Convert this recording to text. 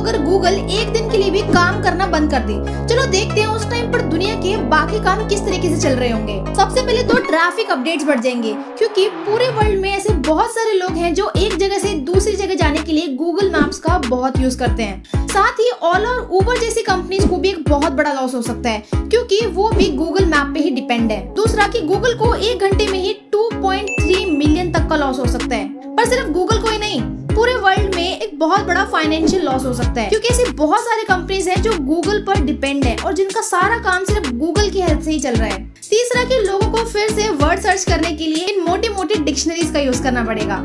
अगर गूगल एक दिन के लिए भी काम करना बंद कर दे। चलो देखते हैं उस टाइम पर दुनिया के बाकी काम किस तरीके से चल रहे होंगे। सबसे पहले तो ट्रैफ़िक अपडेट्स बढ़ जाएँगे, क्योंकि पूरे वर्ल्ड में ऐसे बहुत सारे लोग हैं जो एक जगह से दूसरी जगह जाने के लिए गूगल मैप्स का बहुत यूज़ करते हैं। साथ ही ओला और उबर जैसी कंपनीज़ को भी एक बहुत बड़ा लॉस हो सकता है, क्योंकि वो भी गूगल मैप पे ही डिपेंड है। दूसरा कि गूगल को एक घंटे में ही 2.3 मिलियन तक का लॉस हो सकता है। पर सिर्फ़ गूगल को ही नहीं बहुत बड़ा फाइनेंशियल लॉस हो सकता है। क्योंकि ऐसी बहुत सारी कंपनीज़ है जो गूगल पर डिपेंड है और जिनका सारा काम सिर्फ़ गूगल की हेल्प से ही चल रहा है। तीसरा कि लोगों को फिर से वर्ड सर्च करने के लिए इन मोटी मोटी डिक्शनरीज का यूज़ करना पड़ेगा।